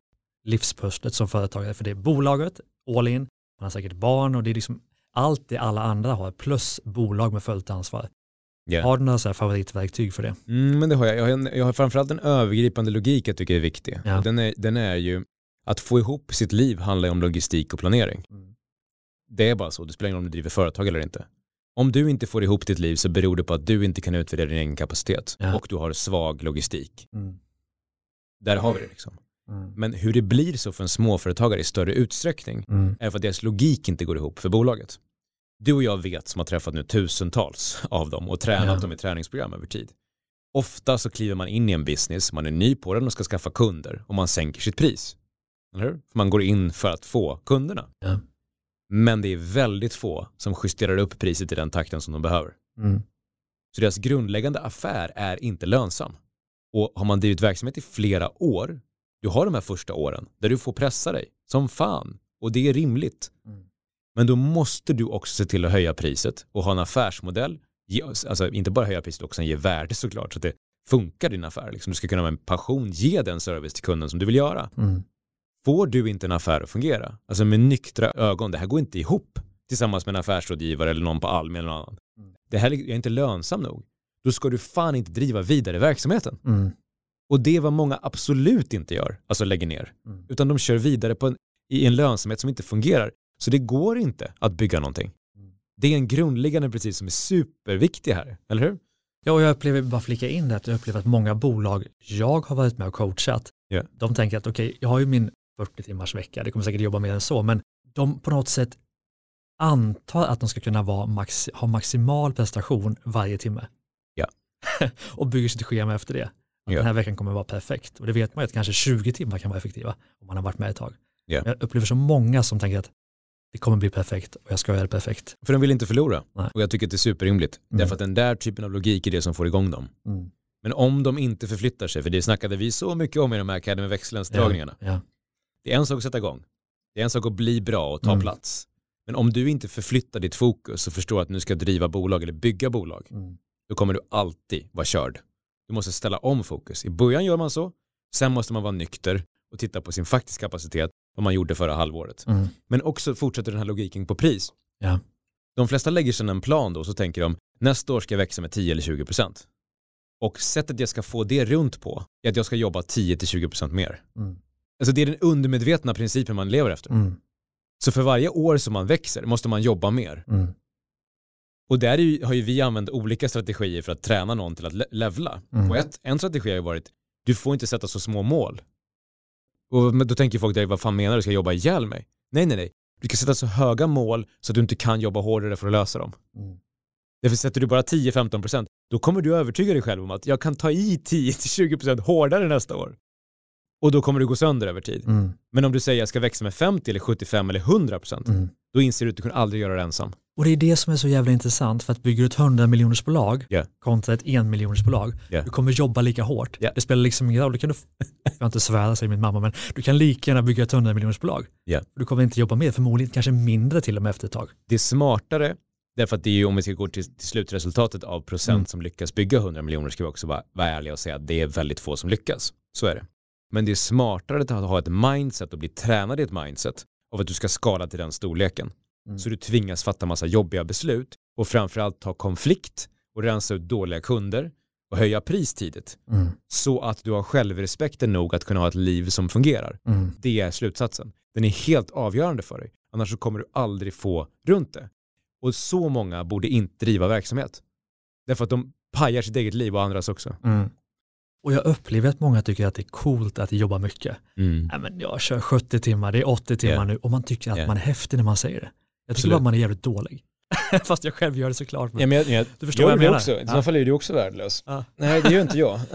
livspusslet som företagare? För det är bolaget, all in, man har säkert barn och det är liksom allt det alla andra har, plus bolag med fullt ansvar. Ja. Har du några så favoritverktyg för det? Mm, men det har jag. Jag har, en, jag har framförallt en övergripande logik jag tycker är viktig. Ja. Den, är, den är ju att få ihop sitt liv handlar ju om logistik och planering. Mm. Det är bara så, det spelar ingen roll om du driver företag eller inte. Om du inte får ihop ditt liv så beror det på att du inte kan utvärdera din egen kapacitet Ja. och du har svag logistik. Mm. Där har vi det liksom. Mm. Men hur det blir så för en småföretagare i större utsträckning Mm. är för att deras logik inte går ihop för bolaget. Du och jag vet som har träffat nu tusentals av dem och tränat Ja. dem i träningsprogram över tid. Ofta så kliver man in i en business, man är ny på den och ska skaffa kunder och man sänker sitt pris. Eller hur? För man går in för att få kunderna. Ja. Men det är väldigt få som justerar upp priset i den takten som de behöver. Mm. Så deras grundläggande affär är inte lönsam. Och har man drivit verksamhet i flera år, du har de här första åren där du får pressa dig som fan och det är rimligt. Mm. Men då måste du också se till att höja priset och ha en affärsmodell. Ge, alltså inte bara höja priset, också ge värde såklart så att det funkar din affär. Liksom, du ska kunna med en passion ge den service till kunden som du vill göra. Mm. Får du inte en affär att fungera, alltså med nyktra ögon, det här går inte ihop tillsammans med en affärsrådgivare eller någon på Almi eller någon annan. Mm. Det här är inte lönsam nog. Då ska du fan inte driva vidare verksamheten. Mm. Och det är vad många absolut inte gör, alltså lägger ner. Mm. Utan de kör vidare på en, i en lönsamhet som inte fungerar. Så det går inte att bygga någonting. Det är en grundläggande princip som är superviktig här, eller hur? Ja, och jag upplever, bara flika in det, att jag upplever att många bolag jag har varit med och coachat, Ja. de tänker att okej, jag har ju min 40 timmars vecka, det kommer säkert jobba mer än så, men de på något sätt antar att de ska kunna max, ha maximal prestation varje timme. Ja. och bygger sitt schema efter det. Att Ja. Den här veckan kommer vara perfekt. Och det vet man ju att kanske 20 timmar kan vara effektiva om man har varit med ett tag. Jag upplever så många som tänker att det kommer bli perfekt och jag ska göra det perfekt. För de vill inte förlora. Nej. Och jag tycker att det är superrimligt. Mm. Därför att den där typen av logik är det som får igång dem. Mm. Men om de inte förflyttar sig, för det snackade vi så mycket om i de här Academy Excellence-dragningarna. Ja. Det är en sak att sätta igång. Det är en sak att bli bra och ta Mm. plats. Men om du inte förflyttar ditt fokus och förstår att nu ska driva bolag eller bygga bolag, Mm. då kommer du alltid vara körd. Du måste ställa om fokus. I början gör man så, sen måste man vara nykter och titta på sin faktiska kapacitet, vad man gjorde förra halvåret. Mm. Men också fortsätter den här logiken på pris. Ja. De flesta lägger sedan en plan då så tänker de nästa år ska jag växa med 10 eller 20 procent. Och sättet jag ska få det runt på är att jag ska jobba 10 till 20 procent mer. Mm. Alltså det är den undermedvetna principen man lever efter. Mm. Så för varje år som man växer måste man jobba mer. Mm. Och där är ju, har ju vi använt olika strategier för att träna någon till att le- levla. Mm. Och ett, en strategi har ju varit, du får inte sätta så små mål. Och då tänker folk, där, vad fan menar du, ska jag jobba ihjäl mig? Nej, nej, nej. Du ska sätta så höga mål så att du inte kan jobba hårdare för att lösa dem. Mm. Därför sätter du bara 10-15%, då kommer du övertyga dig själv om att jag kan ta i 10-20% hårdare nästa år. Och då kommer du gå sönder över tid. Mm. Men om du säger jag ska växa med 50 eller 75 eller 100%, Mm. då inser du att du kan aldrig göra det ensam. Och det är det som är så jävla intressant för att bygga ett 100 miljoners bolag Ja. kontra ett en miljoners bolag. Ja. Du kommer jobba lika hårt. Ja. Det spelar liksom ingen roll. Du kan du, jag kan inte svära säger min mamma, men du kan lika gärna bygga ett 100 miljoners bolag. Ja. Du kommer inte jobba mer, förmodligen kanske mindre till och med efter ett tag. Det är smartare, därför att det är ju om vi ska gå till, till slutresultatet av procent Mm. som lyckas bygga 100 miljoner ska vi också vara, vara ärliga och säga att det är väldigt få som lyckas. Så är det. Men det är smartare att ha ett mindset och bli tränad i ett mindset av att du ska skala till den storleken. Mm. Så du tvingas fatta massa jobbiga beslut och framförallt ta konflikt och rensa ut dåliga kunder och höja pris tidigt. Mm. Så att du har självrespekten nog att kunna ha ett liv som fungerar. Mm. Det är slutsatsen. Den är helt avgörande för dig. Annars så kommer du aldrig få runt det. Och så många borde inte driva verksamhet. Därför att de pajar sitt eget liv och andras också. Mm. Och jag upplever att många tycker att det är coolt att jobba mycket. Mm. Nej, men jag kör 70 timmar, det är 80 timmar Ja. nu och man tycker att Ja. man är häftig när man säger det. Jag tycker bara man är jävligt dålig. Fast jag själv gör det såklart. Men... Ja, men jag, jag, Du förstår jag vad jag menar. också, I Ja. så fall är du också värdelös. Ja. Nej, det gör inte jag.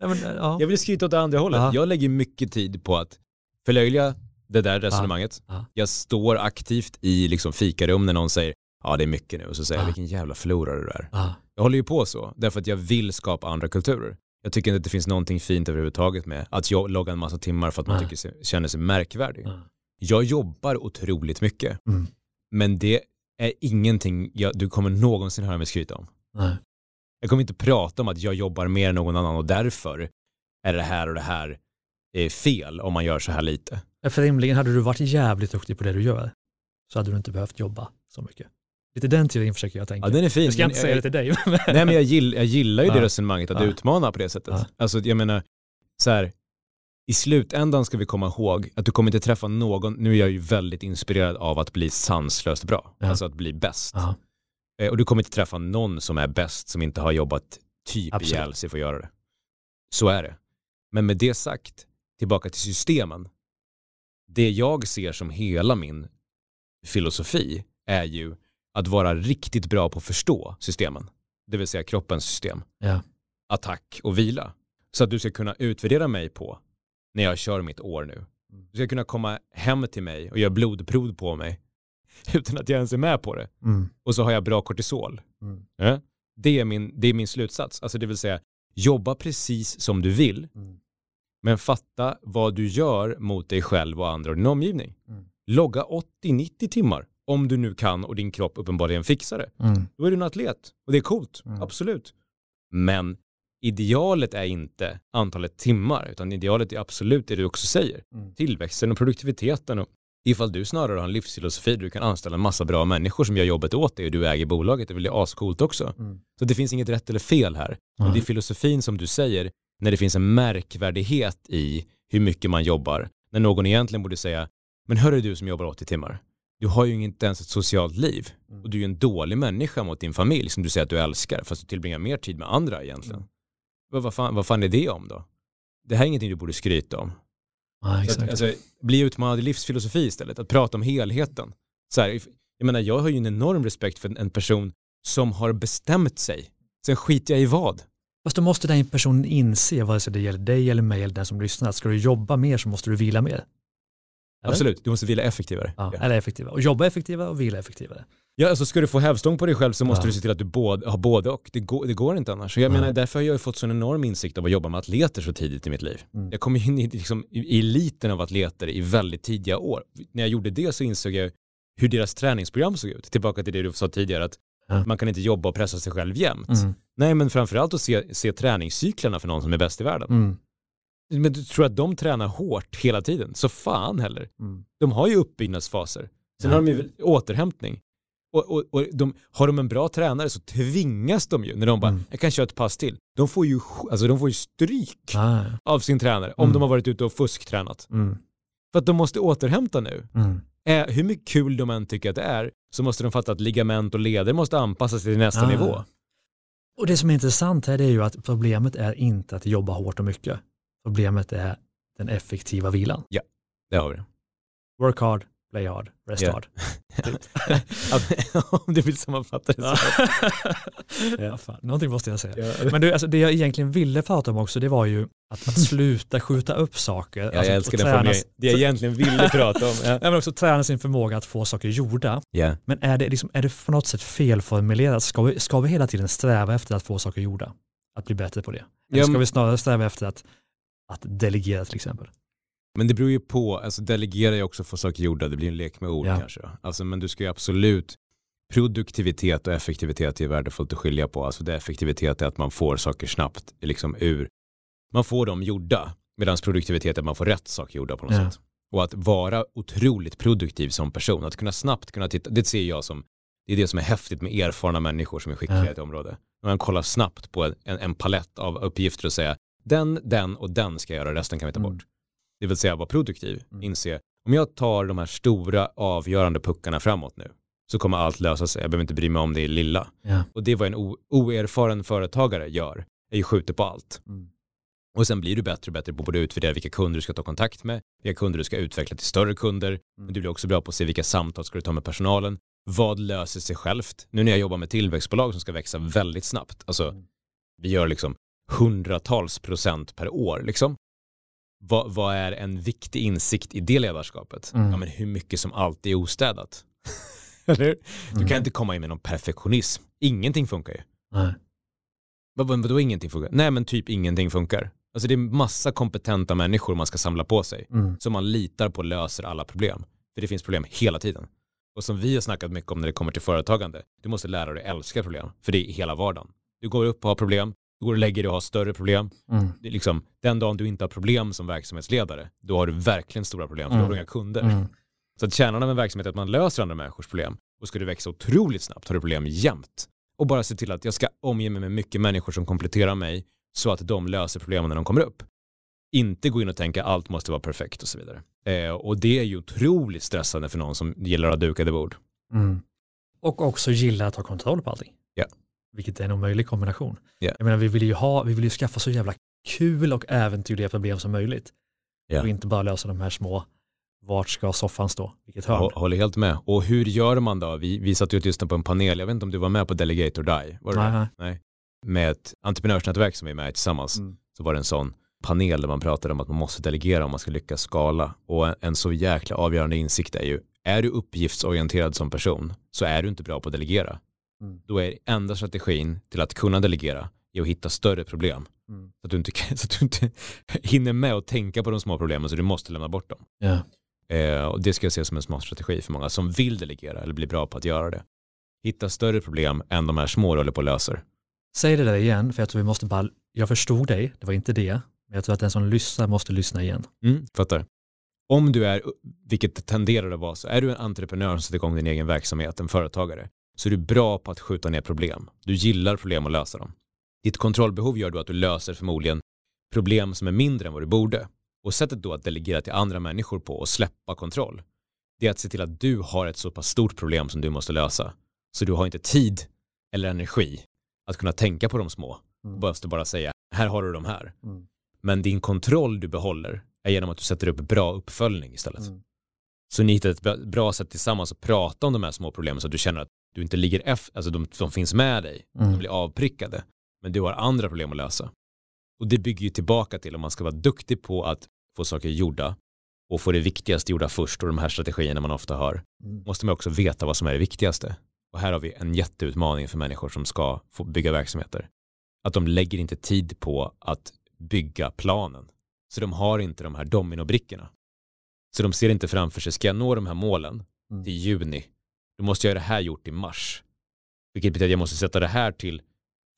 Nej, men, ja. Jag vill skryta åt det andra hållet. Ja. Jag lägger mycket tid på att förlöjliga det där resonemanget. Ja. Jag står aktivt i liksom fikarum när någon säger ja det är mycket nu och så säger jag Ja. vilken jävla förlorare du är. Ja. Jag håller ju på så, därför att jag vill skapa andra kulturer. Jag tycker inte att det finns någonting fint överhuvudtaget med att jag loggar en massa timmar för att man tycker sig, känner sig märkvärdig. Ja. Jag jobbar otroligt mycket, Mm. men det är ingenting jag, du kommer någonsin höra mig skryta om. Nej. Jag kommer inte prata om att jag jobbar mer än någon annan och därför är det här och det här är fel om man gör så här lite. För rimligen hade du varit jävligt duktig på det du gör så hade du inte behövt jobba så mycket. Lite den teorin försöker jag tänka. Ja, den är fin. jag ska men inte säga det till dig. Nej men jag, gill, jag gillar ju Ja. det resonemanget att Ja. utmana på det sättet. Ja. Alltså jag menar, så här, i slutändan ska vi komma ihåg att du kommer inte träffa någon, nu är jag ju väldigt inspirerad av att bli sanslöst bra, Ja. alltså att bli bäst. Ja. Eh, Och du kommer inte träffa någon som är bäst som inte har jobbat typ Absolut. ihjäl sig för att göra det. Så är det. Men med det sagt, tillbaka till systemen. Det jag ser som hela min filosofi är ju att vara riktigt bra på att förstå systemen. Det vill säga kroppens system. Ja. Attack och vila. Så att du ska kunna utvärdera mig på när jag kör mitt år nu. Mm. Du ska kunna komma hem till mig och göra blodprov på mig utan att jag ens är med på det. Mm. Och så har jag bra kortisol. Mm. Ja? Det, är min, det är min slutsats. Alltså det vill säga, jobba precis som du vill, Mm. men fatta vad du gör mot dig själv och andra och din omgivning. Mm. Logga 80-90 timmar, om du nu kan och din kropp uppenbarligen fixar det. Mm. Då är du en atlet och det är coolt, Mm. absolut. Men idealet är inte antalet timmar, utan idealet är absolut det du också säger. Mm. Tillväxten och produktiviteten och ifall du snarare har en livsfilosofi där du kan anställa en massa bra människor som gör jobbet åt dig och du äger bolaget, det är väl ascoolt också. Mm. Så det finns inget rätt eller fel här. Nej. det är filosofin som du säger, när det finns en märkvärdighet i hur mycket man jobbar, när någon egentligen borde säga, men hör du som jobbar 80 timmar, du har ju inte ens ett socialt liv Mm. och du är ju en dålig människa mot din familj som du säger att du älskar, fast du tillbringar mer tid med andra egentligen. Mm. Vad, vad, fan, vad fan är det om då? Det här är ingenting du borde skryta om. Ja, Så att, alltså, bli utmanad i livsfilosofi istället, att prata om helheten. Så här, jag menar, jag har ju en enorm respekt för en- en person som har bestämt sig. Sen skiter jag i vad. Fast då måste den personen inse, vare sig det gäller dig eller mig eller den som lyssnar, att ska du jobba mer så måste du vila mer. Eller? Absolut, du måste vila effektivare. Ja. Eller effektivare. Och jobba effektivare och vila effektivare. Ja, alltså ska du få hävstång på dig själv så måste Ja. du se till att du både, har både och. Det går, det går inte annars. Jag menar, därför har jag ju fått sån enorm insikt av att jobba med atleter så tidigt i mitt liv. Mm. Jag kom in i, liksom, i eliten av atleter i väldigt tidiga år. När jag gjorde det så insåg jag hur deras träningsprogram såg ut. Tillbaka till det du sa tidigare, att Ja. man kan inte jobba och pressa sig själv jämt. Mm. Nej, men framförallt att se, se träningscyklerna för någon som är bäst i världen. Men du tror att de tränar hårt hela tiden? Så fan heller. Mm. De har ju uppbyggnadsfaser. Sen Ja. har de ju återhämtning. Och, och, och de, har de en bra tränare så tvingas de ju när de bara, Mm. jag kan köra ett pass till. De får ju, alltså de får ju stryk Ah, av sin tränare om Mm. de har varit ute och fusktränat. mm. För att de måste återhämta nu. Mm. Eh, hur mycket kul de än tycker att det är så måste de fatta att ligament och leder måste anpassa sig till nästa Ah. nivå. Och det som är intressant här är ju att problemet är inte att jobba hårt och mycket. Problemet är den effektiva vilan. Det har vi. Work hard, play hard, rest Ja. hard. Om du vill sammanfatta det så. ja, fan. Någonting måste jag säga. Ja. Men du, alltså, det jag egentligen ville prata om också det var ju att, att sluta skjuta upp saker. Ja, alltså, jag älskar och den formuleringen. Det jag egentligen ville prata om. Ja. Ja, men också träna sin förmåga att få saker gjorda. Ja. Men är det, liksom, är det på något sätt felformulerat? Ska vi, ska vi hela tiden sträva efter att få saker gjorda? Att bli bättre på det? Eller Ja, ska vi snarare sträva efter att, att delegera till exempel? Men det beror ju på, alltså delegera är också att få saker gjorda, det blir en lek med ord Ja. kanske. Alltså, men du ska ju absolut, produktivitet och effektivitet är värdefullt att skilja på. Alltså det effektivitet är att man får saker snabbt, liksom ur, man får dem gjorda, medan produktivitet är att man får rätt saker gjorda på något Ja. sätt. Och att vara otroligt produktiv som person, att kunna snabbt kunna titta, det ser jag som, det är det som är häftigt med erfarna människor som är skickliga Ja. i ett område. Man kollar snabbt på en, en palett av uppgifter och säga, den, den och den ska jag göra, resten kan vi ta Mm. bort. Det vill säga vara produktiv, Mm. inse, om jag tar de här stora avgörande puckarna framåt nu, så kommer allt lösa sig, jag behöver inte bry mig om det lilla. Ja. Och det är vad en oerfaren företagare gör, är ju skjuter på allt. Mm. Och sen blir du bättre och bättre på att utvärdera vilka kunder du ska ta kontakt med, vilka kunder du ska utveckla till större kunder, men du blir också bra på att se vilka samtal ska du ta med personalen, vad löser sig självt. Nu när jag jobbar med tillväxtbolag som ska växa väldigt snabbt, alltså Mm. vi gör liksom hundratals procent per år liksom. Vad, vad är en viktig insikt i det ledarskapet? Mm. Ja men hur mycket som alltid är ostädat. Eller? Du Mm. kan inte komma in med någon perfektionism. Ingenting funkar ju. Nej. Vad, vad, vadå ingenting funkar? Nej men typ ingenting funkar. Alltså det är massa kompetenta människor man ska samla på sig. Mm. Som man litar på löser alla problem. För det finns problem hela tiden. Och som vi har snackat mycket om när det kommer till företagande. Du måste lära dig älska problem. För det är hela vardagen. Du går upp och har problem. Du går och lägger dig och har större problem. Mm. Det är liksom, den dagen du inte har problem som verksamhetsledare, då har du verkligen stora problem. För då har du Mm. inga kunder. Mm. Så att kärnan av en verksamhet är att man löser andra människors problem. Och ska du växa otroligt snabbt har du problem jämt. Och bara se till att jag ska omge mig med mycket människor som kompletterar mig så att de löser problemen när de kommer upp. Inte gå in och tänka allt måste vara perfekt och så vidare. Eh, och det är ju otroligt stressande för någon som gillar att ha dukade bord. Mm. Och också gilla att ha kontroll på allting. Ja. Vilket är en omöjlig kombination. Ja. Jag menar, vi vill ju ha, vi vill ju skaffa så jävla kul och äventyrliga problem som möjligt. Ja. Och inte bara lösa de här små, vart ska soffan stå? Vilket hörn? Håller helt med. Och hur gör man då? Vi, vi satt ju och lyssnade på en panel, jag vet inte om du var med på Delegate or Die? Var du Nej, det? nej. Nej. Med ett entreprenörsnätverk som vi är med i tillsammans. Mm. Så var det en sån. panel där man pratade om att man måste delegera om man ska lyckas skala. Och en så jäkla avgörande insikt är ju, är du uppgiftsorienterad som person så är du inte bra på att delegera. Mm. Då är enda strategin till att kunna delegera är att hitta större problem. Mm. Så, att du inte, så att du inte hinner med att tänka på de små problemen så du måste lämna bort dem. Yeah. Eh, och det ska jag se som en smart strategi för många som vill delegera eller bli bra på att göra det. Hitta större problem än de här små du håller på och löser. Säg det där igen, för jag tror vi måste bara, jag förstod dig, det var inte det, men jag tror att den som lyssnar måste lyssna igen. Mm, fattar. Om du är, vilket tenderar att vara, så är du en entreprenör som sätter igång din egen verksamhet, en företagare, så är du bra på att skjuta ner problem. Du gillar problem och lösa dem. Ditt kontrollbehov gör då att du löser förmodligen problem som är mindre än vad du borde. Och sättet då att delegera till andra människor på och släppa kontroll, det är att se till att du har ett så pass stort problem som du måste lösa. Så du har inte tid eller energi att kunna tänka på de små. Mm. Behövs du bara säga, här har du de här. Mm. Men din kontroll du behåller är genom att du sätter upp bra uppföljning istället. Mm. Så ni hittar ett bra sätt tillsammans att prata om de här små problemen så att du känner att du inte ligger efter, alltså de, de finns med dig, mm. de blir avprickade, men du har andra problem att lösa. Och det bygger ju tillbaka till om man ska vara duktig på att få saker gjorda och få det viktigaste gjorda först och de här strategierna man ofta har, mm. måste man också veta vad som är det viktigaste. Och här har vi en jätteutmaning för människor som ska få bygga verksamheter. Att de lägger inte tid på att bygga planen. Så de har inte de här dominobrickorna. Så de ser inte framför sig, ska jag nå de här målen mm. till juni, då måste jag göra det här gjort i mars. Vilket betyder att jag måste sätta det här till,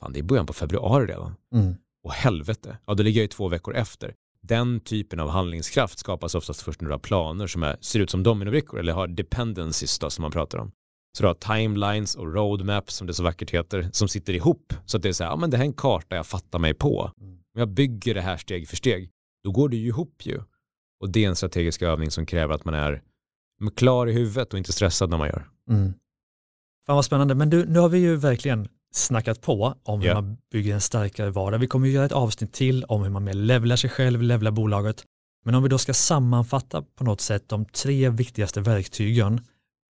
fan det är början på februari redan. Mm. Och helvete, ja då ligger jag ju två veckor efter. Den typen av handlingskraft skapas oftast först när du har planer som är, ser ut som dominobrickor eller har dependencies då, som man pratar om. Så du har timelines och roadmaps som det så vackert heter som sitter ihop. Så att det är så här, ja men det här är en karta jag fattar mig på. Mm. Om jag bygger det här steg för steg, då går det ju ihop ju. Och det är en strategisk övning som kräver att man är klar i huvudet och inte stressad när man gör. Mm. Fan vad spännande, men du, nu har vi ju verkligen snackat på om hur yeah. man bygger en starkare vardag. Vi kommer ju göra ett avsnitt till om hur man mer levlar sig själv, levlar bolaget. Men om vi då ska sammanfatta på något sätt de tre viktigaste verktygen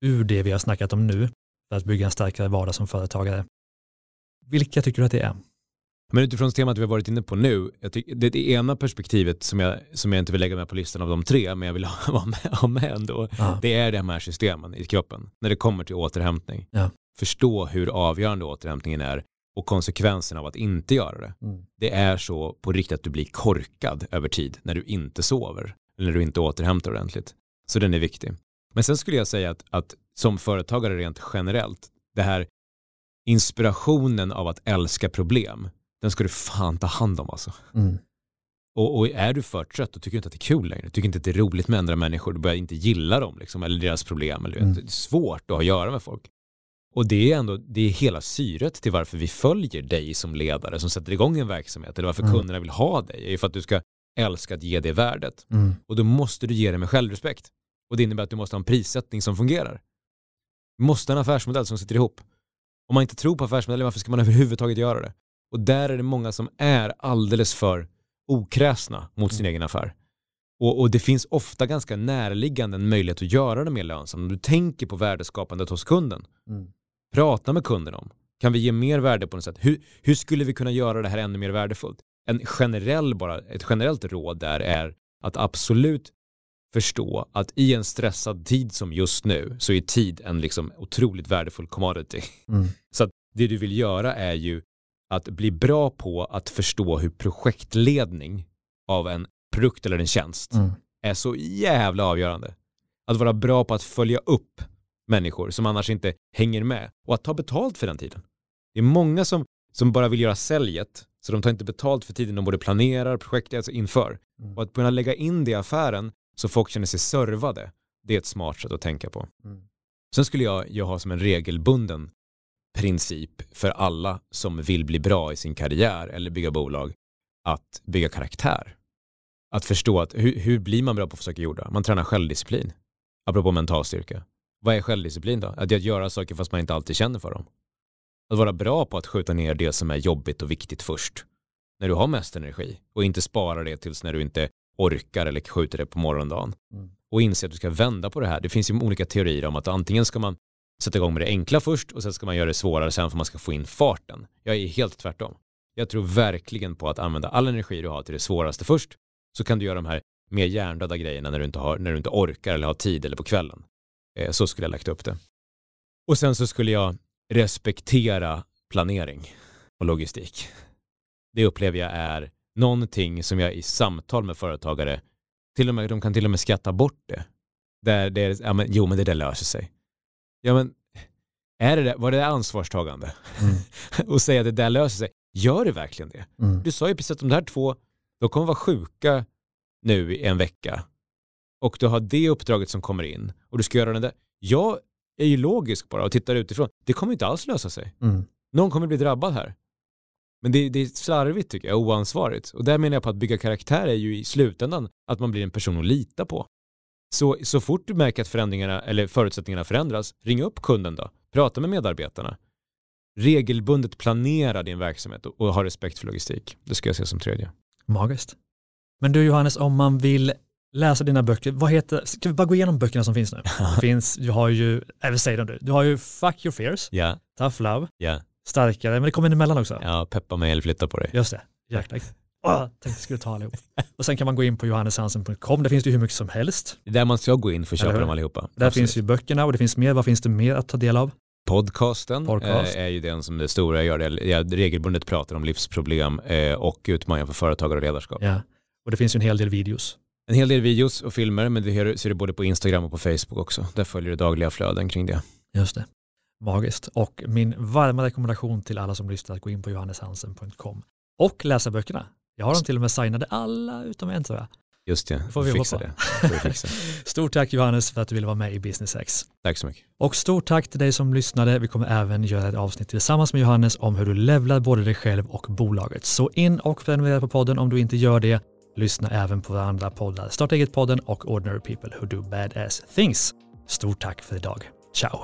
ur det vi har snackat om nu för att bygga en starkare vardag som företagare. Vilka tycker du att det är? Men utifrån temat vi har varit inne på nu, tycker, det, det ena perspektivet som jag, som jag inte vill lägga med på listan av de tre, men jag vill ha, med, ha med ändå, ja. det är de här systemen i kroppen, när det kommer till återhämtning. Ja. Förstå hur avgörande återhämtningen är och konsekvenserna av att inte göra det. Mm. Det är så på riktigt att du blir korkad över tid när du inte sover, eller när du inte återhämtar ordentligt. Så den är viktig. Men sen skulle jag säga att, att som företagare rent generellt, det här inspirationen av att älska problem, den ska du fan ta hand om alltså. Mm. Och, och, är du för trött och tycker inte att det är kul längre, tycker inte att det är roligt med andra människor, du börjar inte gilla dem liksom, eller deras problem, eller mm. det är svårt att ha att göra med folk. Och det är ändå, det är hela syret till varför vi följer dig som ledare som sätter igång en verksamhet, eller varför mm. kunderna vill ha dig, är ju för att du ska älska att ge det värdet. Mm. Och då måste du ge det med självrespekt. Och det innebär att du måste ha en prissättning som fungerar. Du måste ha en affärsmodell som sitter ihop. Om man inte tror på affärsmodellen, varför ska man överhuvudtaget göra det? Och där är det många som är alldeles för okräsna mot sin mm. egen affär. Och, och, det finns ofta ganska närliggande en möjlighet att göra det mer lönsamt. Om du tänker på värdeskapandet hos kunden. Mm. Prata med kunden om. Kan vi ge mer värde på något sätt? Hur, hur skulle vi kunna göra det här ännu mer värdefullt? En generell bara, ett generellt råd där är att absolut förstå att i en stressad tid som just nu så är tid en liksom otroligt värdefull commodity. Mm. Så att det du vill göra är ju att bli bra på att förstå hur projektledning av en produkt eller en tjänst mm. är så jävla avgörande. Att vara bra på att följa upp människor som annars inte hänger med och att ta betalt för den tiden. Det är många som, som bara vill göra säljet så de tar inte betalt för tiden de både planerar, projektet alltså inför. Mm. Och att kunna lägga in det i affären så folk känner sig servade, det är ett smart sätt att tänka på. Mm. Sen skulle jag, jag ha som en regelbunden princip för alla som vill bli bra i sin karriär eller bygga bolag att bygga karaktär. Att förstå att hur, hur blir man bra på att saker gjorda? Man tränar självdisciplin. Apropå mental styrka. Vad är självdisciplin då? Att, att göra saker fast man inte alltid känner för dem. Att vara bra på att skjuta ner det som är jobbigt och viktigt först. När du har mest energi och inte spara det tills när du inte orkar eller skjuter det på morgondagen. Mm. Och inse att du ska vända på det här. Det finns ju olika teorier om att antingen ska man sätta igång med det enkla först och sen ska man göra det svårare sen för man ska få in farten. Jag är helt tvärtom. Jag tror verkligen på att använda all energi du har till det svåraste först. Så kan du göra de här mer hjärndöda grejerna när du inte, har, när du inte orkar eller har tid eller på kvällen. Eh, så skulle jag lagt upp det. Och sen så skulle jag respektera planering och logistik. Det upplever jag är någonting som jag i samtal med företagare, till och med, de kan till och med skatta bort det. Där det är, ja men, jo men det där löser sig. Ja men, är det, var det ansvarstagande? Mm. och säga att det där löser sig. Gör det verkligen det? Mm. Du sa ju precis att de här två, de kommer vara sjuka nu i en vecka. Och du har det uppdraget som kommer in och du ska göra den där. Jag är ju logisk bara och tittar utifrån. Det kommer inte alls lösa sig. Mm. Någon kommer bli drabbad här. Men det, det är slarvigt tycker jag, oansvarigt. Och där menar jag på att bygga karaktär är ju i slutändan att man blir en person att lita på. Så, så fort du märker att förändringarna eller förutsättningarna förändras, ring upp kunden då. Prata med medarbetarna. Regelbundet planera din verksamhet och, och ha respekt för logistik. Det ska jag se som tredje. Magiskt. Men du Johannes, om man vill läsa dina böcker, vad heter, ska vi bara gå igenom böckerna som finns nu? Det finns, du har ju, jag vill säga dem du, du har ju Fuck Your Fears, yeah. Tough Love, yeah. Starkare, men det kommer in emellan också. Ja, peppa mig eller flytta på dig. Just det, jäklar. Oh, jag tänkte jag skulle ta allihop. Och sen kan man gå in på johanneshansen.com, där finns det hur mycket som helst. Det är där man ska gå in för att köpa dem allihopa. Där Absolut. finns ju böckerna och det finns mer, vad finns det mer att ta del av? Podcasten Podcast. är ju den som det stora gör. Jag regelbundet pratar om livsproblem eh, och utmaningar för företagare och ledarskap. Ja, och det finns ju en hel del videos. En hel del videos och filmer, men det ser du både på Instagram och på Facebook också. Där följer du dagliga flöden kring det. Just det. Magiskt. Och min varma rekommendation till alla som lyssnar att gå in på johanneshansen.com och läsa böckerna. Jag har dem till och med signade alla utom en tror jag. Just det, får vi fixa det. Får fixa. Stort tack Johannes för att du ville vara med i Business X. Tack så mycket. Och stort tack till dig som lyssnade. Vi kommer även göra ett avsnitt tillsammans med Johannes om hur du levlar både dig själv och bolaget. Så in och prenumerera på podden om du inte gör det. Lyssna även på våra andra poddar, Starta eget-podden och Ordinary People Who Do Badass Things. Stort tack för idag. Ciao!